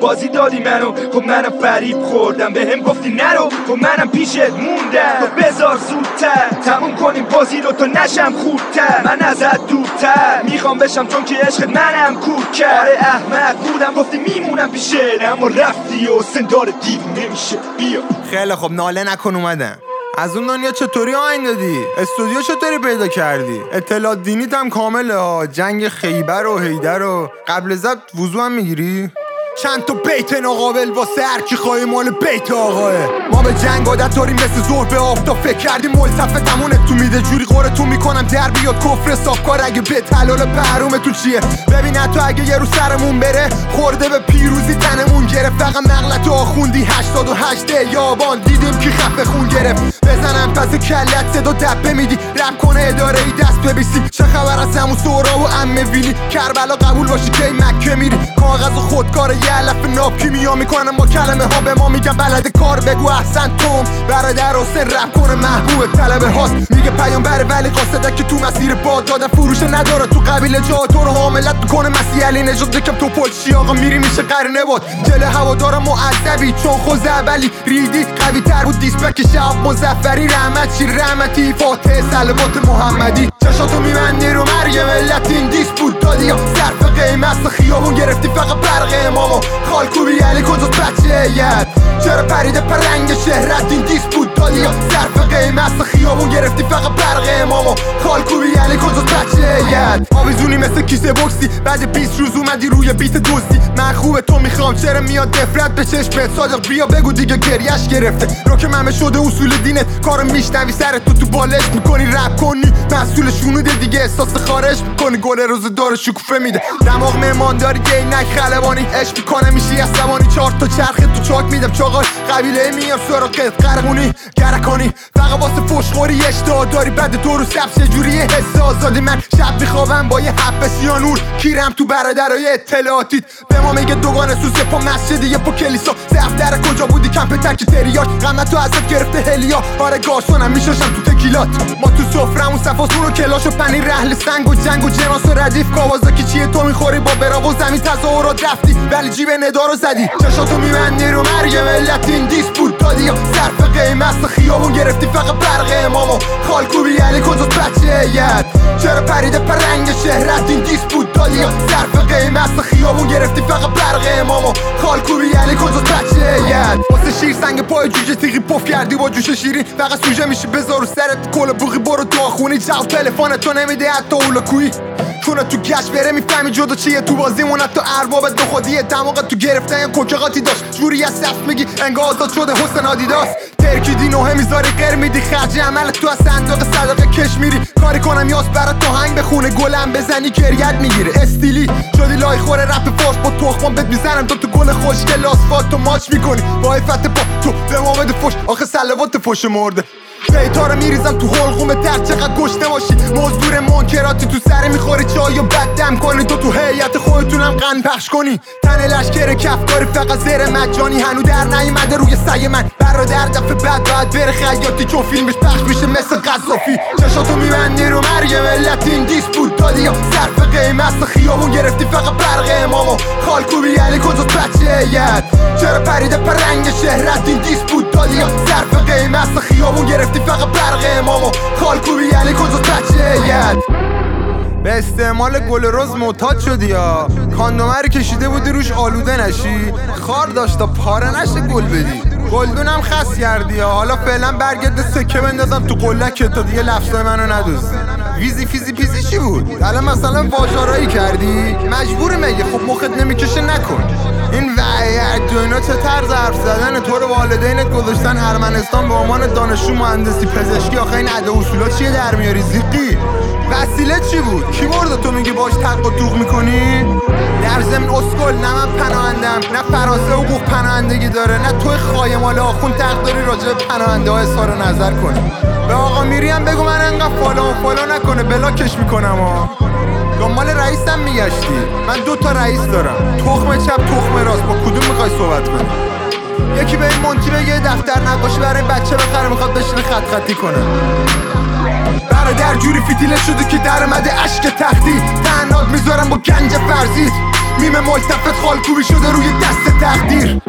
بازی دادی منو. خب منم فریب خوردم. به هم گفتی نرو. خب منم پیشت موندم. خب بذار زودتر. تموم کنیم بازی رو تا نشم خودتر من ازت دورتر می‌خوام بشم چون که عشق منم کور کرد. آره احمد بودم. گفتی میمونم پیشه اما رفتی و سندار دیوونه میشه بیا. خیلی خب ناله نکن اومدم از اون دنیا چطوری آهنگ دادی؟ استودیو چطوری پیدا کردی؟ اطلاعات دینیت هم کامله ها. جنگ خیبر و هیدر و قبل زب وضو هم می‌گیری؟ چند تا بیت ناقابل واسه هر کی خواهی مال بیت آقاه. ما به جنگ عادت داریم مثل زور به آفتاب فکر کردیم ملتفه تمونه تو میده جوری تو می‌کنم در بیاد کفر کار اگه به تلال تو چیه؟ ببین تو اگه یه رو سرمون بره خورده به پیروزی تنمون گرفت. فقط مغلط آخوندی 88 یابان. دیدیم کی خفه خون گرفت. بزنم پس کلت صدا دبه میدی. رب کنه اداره ای دست ببیسی. چه خبر از همون سورا و امه ویلی؟ کربلا قبول باشی کی مکه میری. کاغذ و خودکار یه علف ناب کیمیا می‌کنم با کلمه ها به ما میگن بلد کار بگو احسن توم. برادر حسین رپ کنه محبوب طلبه هاست. میگه بره ولی قاصده که تو مسیر باد دادن فروش نداره. تو قبیله جا تو رو حاملت می‌کنه. مسیح علی نجات دکم تو پلشی آقا میری میشه قرنه بود جل هوادار معذبی چون خود اولی ریدی قوی تر بود دیسپک شب مزفری. رحمت چی؟ رحمتی. فاتح سلوات محمدی. چشاتو میبندی رو مرگ ملت. این دیس بود دادی یا صرف قیمت. خیابون گرفتی فقط برق امامو خالکوبی. علی کجاست بچه ید؟ چرا پریده پرنگ شهرت؟ این دیس بود دادی قیمت خیابون گرفتی فقط برق امامو. خالکوبی علی کجاست بچه ید آویزونی مثل کیسه بکسی. بعد 20 روز اومدی روی بیت دوستی. من خوبه تو می‌خوام. چرا میاد دفرت به چشمت صادق بیا بگو دیگه گریش گرفته. رو که ممه شده اصول دینت. کارو میشنوی سر تو تو بالش می‌کنی. رپ کنی مسئول شونوده دیگه احساس خارج کنی گل روز دار شکوفه میده. دماغ مهمانداری گینک خلبانی. عشق می‌کنه میشی عصبانی چهار تا چرخ تو چاک میدم. چاقال قبیله میام سراغت. قرقونی گرکانی. فقط واسه فشخوری اشتها داری بعد دو رو سبس جوری حس آزادی من شب میخوابم با یه حب سیانور کیرم تو برادرای اطلاعاتیت. به ما میگه دوگانه سوسه پا مسجد یه پا کلیسا. سقف در کجا بودی؟ کمپ تک تریاک. غمت تو ازت گرفته هلیا. آره گارسونم میشاشم تو تکیلات. ما تو سفرمون صفاسون و کلاش و پنیر رحل سنگ و جنگ و جناس و ردیف. کاوازاکی چیه تو می‌خوری؟ با براو زمین تظاهرات رفتی. ولی جیب ندارو زدی. چشاتو میبندی رو مرگ ملت این دیس چرا پریده پرنگ شهرت این دیس بود دادی یا صرف قیمت خیابون گرفتی فقط برق امامو. خالکوبی یعنی کجاست بچه ید واسه شیر سنگ پای جوجه تیغی پف کردی با جوش شیرین. فقط سوژه میشی بذار رو سرت. کل بوغی برو تو خونی. جواب تلفن تو نمیده حتی اولا کوی. چون تو گشت بره می‌فهمی جدا چیه تو بازی مونت تو ارباب دو خودیه دماغ تو گرفته یا کوکقاتی داشت. جوری از سفت میگی انگار آزاد شده حسن آدیداس. ترکیدی نوه می‌ذاری غیر میدی. خرج عمل تو از صندوق صدقه کش میری. کاری کنم یاس برات تو هنگ بخونه. گلم بزنی گریت می‌گیره. استیلی شدی لای خوره. رپ فاش با تخمام بهت می‌زنم. تو تو گل خوشگل آسفالت تو ماچ می‌کنی. با عفت پا تو به ما بده فش. آخه سلوات فش مرده. بیتا رو میریزم تو حلقوم تر چقدر گشته باشی؟ مزدور منکراتی تو سر می‌خوری. چای و بدم کنی. تو تو هیئت خودتونم قن پخش کنی. تن لشکر کفکاری. فقط زیر مجانی. هنو در نیومده روی سعی من. برادر دفعه بعد باید بره خیاطی چون فیلمش پخش میشه مثل قذافی. چشاتو میبندی رو مرگ ملت این دیس بود. دادی یا صرف قیمت خیابون گرفتی فقط برق امامو. خالکوبی یعنی کجاست بچه ید چرا پریده پرنگ شهرت این دیس بود؟ دادی یا صرف قیمت خیابون گرفتی فقط برق امامو. خالکوبی یعنی کجاست بچه ید به استعمال گل روز معتاد شدی یا؟ کاندومر کشیده بودی روش آلوده نشی؟ خار داشت تا پاره نشه گل بدی. گلدونم خس کردی یا؟ حالا فعلا برگرد سکه بندازم تو قلک تا دیگه لفظای منو ندوزی. ویزی فیزی پیزی چی بود؟ الان مثلا واجارایی کردی؟ مجبور مگه؟ خب مخت نمی‌کشه نکن. این وعیت تو اینا چه طرز حرف زدن تو رو والدینت گذاشتن هرمنستان به عنوان دانشجو مهندسی پزشکی. آخه این عده اصولا چیه در میاری؟ زیقی. وسیله چی بود؟ کی مرد تو میگی باش تق و توق می‌کنی؟ در ضمن اسکل نه من پناهندم نه فراسه حقوق پناهندگی داره نه توی خایمال آخون تق داری راجع به پناهنده ها اظهار نظر کنی. به آقا میریم بگو من انقدر فالا و فالا نکنه بلاکش می‌کنم ها. دنبال رئیسم میگشتی. من دو تا رئیس دارم. تخم چپ تخم راست. با کدوم می‌خوای صحبت کنی؟ یکی به این مونتی بگه دفتر نقاشی برای بچه بخره می‌خواد بشینه خط خطی کنه. در جوری فیتیله شده که در مده عشق تختی. تنات می‌ذارم با گنج فرزید میمه ملتفت خالکوبی شده روی دست تقدیر.